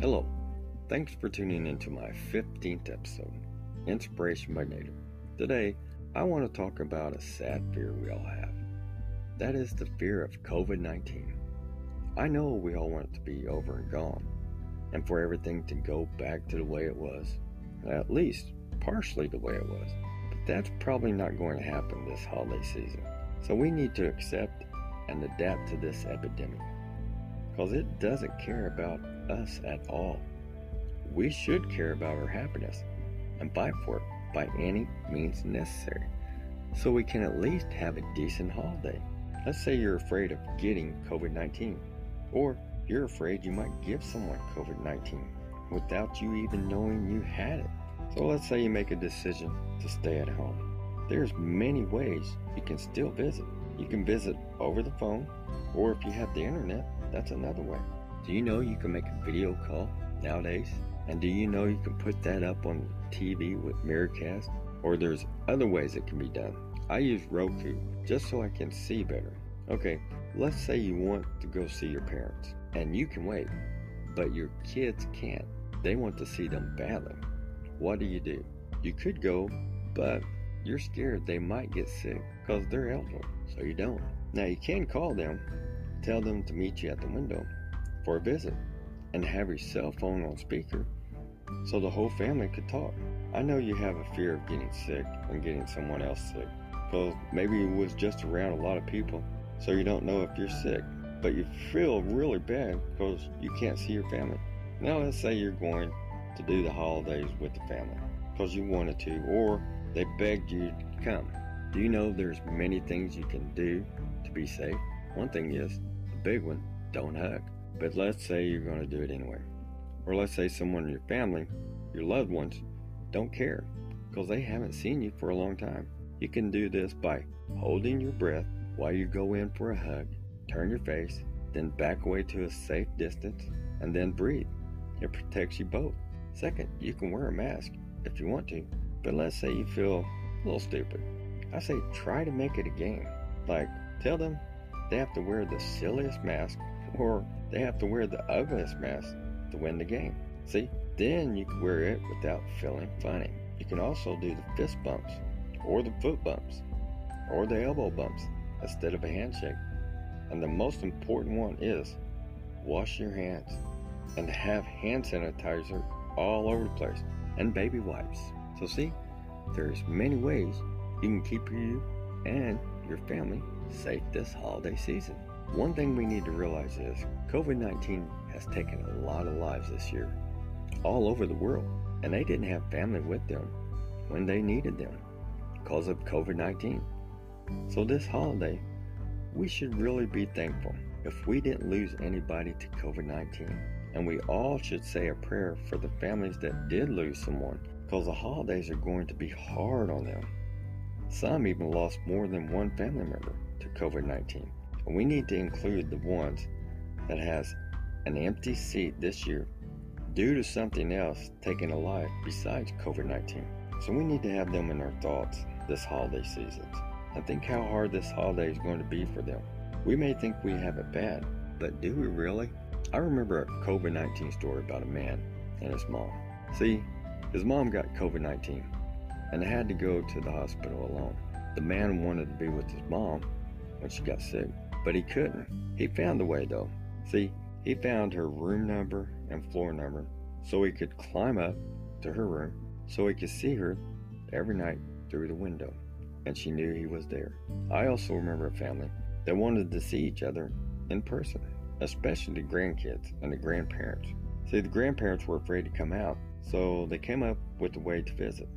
Hello. Thanks for tuning into my 15th episode, Inspiration by Native. Today, I want to talk about a sad fear we all have. That is the fear of COVID 19. I know we all want it to be over and gone, and for everything to go back to the way it was, at least partially the way it was. But that's probably not going to happen this holiday season. So we need to accept and adapt to this epidemic because it doesn't care about us at all. We should care about our happiness and fight for it by any means necessary so we can at least have a decent holiday. Let's say you're afraid of getting COVID 19, or you're afraid you might give someone COVID 19 without you even knowing you had it. So let's say you make a decision to stay at home. There's many ways you can still visit. You can visit over the phone, or if you have the internet, that's another way. Do you know you can make a video call nowadays? And do you know you can put that up on TV with Miracast? Or there's other ways it can be done. I use Roku just so I can see better. Okay, let's say you want to go see your parents and you can wait, but your kids can't. They want to see them badly. What do you do? You could go, but you're scared they might get sick because they're elderly, so you don't. Now you can call them, tell them to meet you at the window for a visit, and have your cell phone on speaker so the whole family could talk. I know you have a fear of getting sick and getting someone else sick because maybe you was just around a lot of people so you don't know if you're sick, but you feel really bad because you can't see your family. Now let's say you're going to do the holidays with the family because you wanted to or they begged you to come. Do you know there's many things you can do to be safe? One thing is, big one, don't hug. But let's say you're going to do it anyway. Or let's say someone in your family, your loved ones, don't care because they haven't seen you for a long time. You can do this by holding your breath while you go in for a hug, turn your face, then back away to a safe distance, and then breathe. It protects you both. Second, you can wear a mask if you want to, but let's say you feel a little stupid. I say try to make it a game. Like, tell them they have to wear the silliest mask or they have to wear the ugliest mask to win the game. See? Then you can wear it without feeling funny. You can also do the fist bumps or the foot bumps or the elbow bumps instead of a handshake. And the most important one is wash your hands and have hand sanitizer all over the place and baby wipes. So see, there's many ways you can keep you and your family safe this holiday season. One thing we need to realize is COVID 19 has taken a lot of lives this year, all over the world, and they didn't have family with them when they needed them because of COVID 19. So, this holiday, we should really be thankful if we didn't lose anybody to COVID 19. And we all should say a prayer for the families that did lose someone because the holidays are going to be hard on them. Some even lost more than one family member to COVID 19. And we need to include the ones that has an empty seat this year due to something else taking a life besides COVID 19. So we need to have them in our thoughts this holiday season. And think how hard this holiday is going to be for them. We may think we have it bad, but do we really? I remember a COVID 19 story about a man and his mom. See, his mom got COVID 19 and had to go to the hospital alone. The man wanted to be with his mom when she got sick, but he couldn't. He found a way though. See, he found her room number and floor number so he could climb up to her room so he could see her every night through the window, and she knew he was there. I also remember a family that wanted to see each other in person, especially the grandkids and the grandparents. See, the grandparents were afraid to come out, so they came up with a way to visit.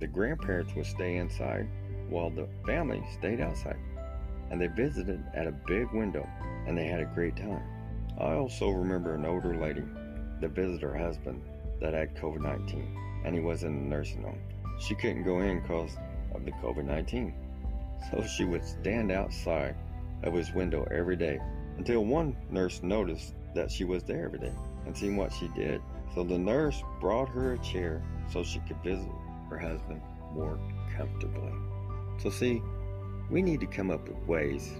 The grandparents would stay inside while the family stayed outside, and they visited at a big window and they had a great time. I also remember an older lady that visited her husband that had COVID 19 and he was in the nursing home. She couldn't go in because of the COVID 19, so she would stand outside of his window every day until one nurse noticed that she was there every day and seen what she did. So the nurse brought her a chair so she could visit her husband more comfortably. So, see, we need to come up with ways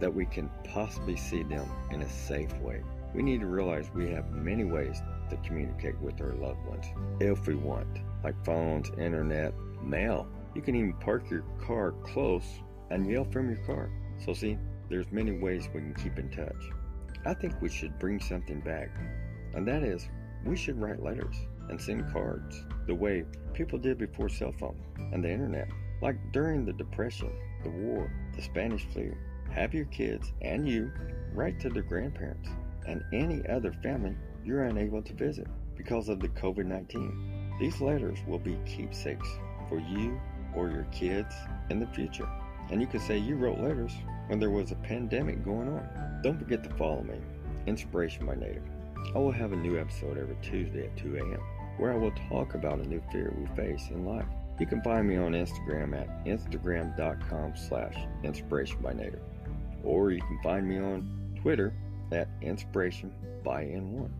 that we can possibly see them in a safe way. we need to realize we have many ways to communicate with our loved ones if we want, like phones, internet, mail. You can even park your car close and yell from your car. So see, there's many ways we can keep in touch. I think we should bring something back, and that is we should write letters and send cards the way people did before cell phone and the internet. Like during the Depression, the war, the Spanish flu, have your kids and you write to their grandparents and any other family you're unable to visit because of the COVID 19. These letters will be keepsakes for you or your kids in the future. And you can say you wrote letters when there was a pandemic going on. Don't forget to follow me, Inspiration by Native. I will have a new episode every Tuesday at 2 a.m. where I will talk about a new fear we face in life. You can find me on Instagram at instagram.com slash inspiration by native. Or you can find me on Twitter at inspiration by N1.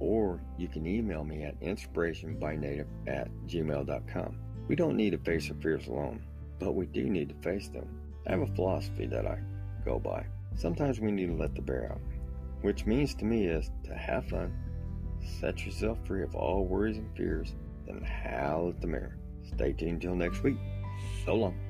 Or you can email me at inspirationbynative at gmail.com. We don't need to face our fears alone, but we do need to face them. I have a philosophy that I go by. Sometimes we need to let the bear out, which means to me is to have fun, set yourself free of all worries and fears, and howl at the mirror. Stay tuned till next week. So long.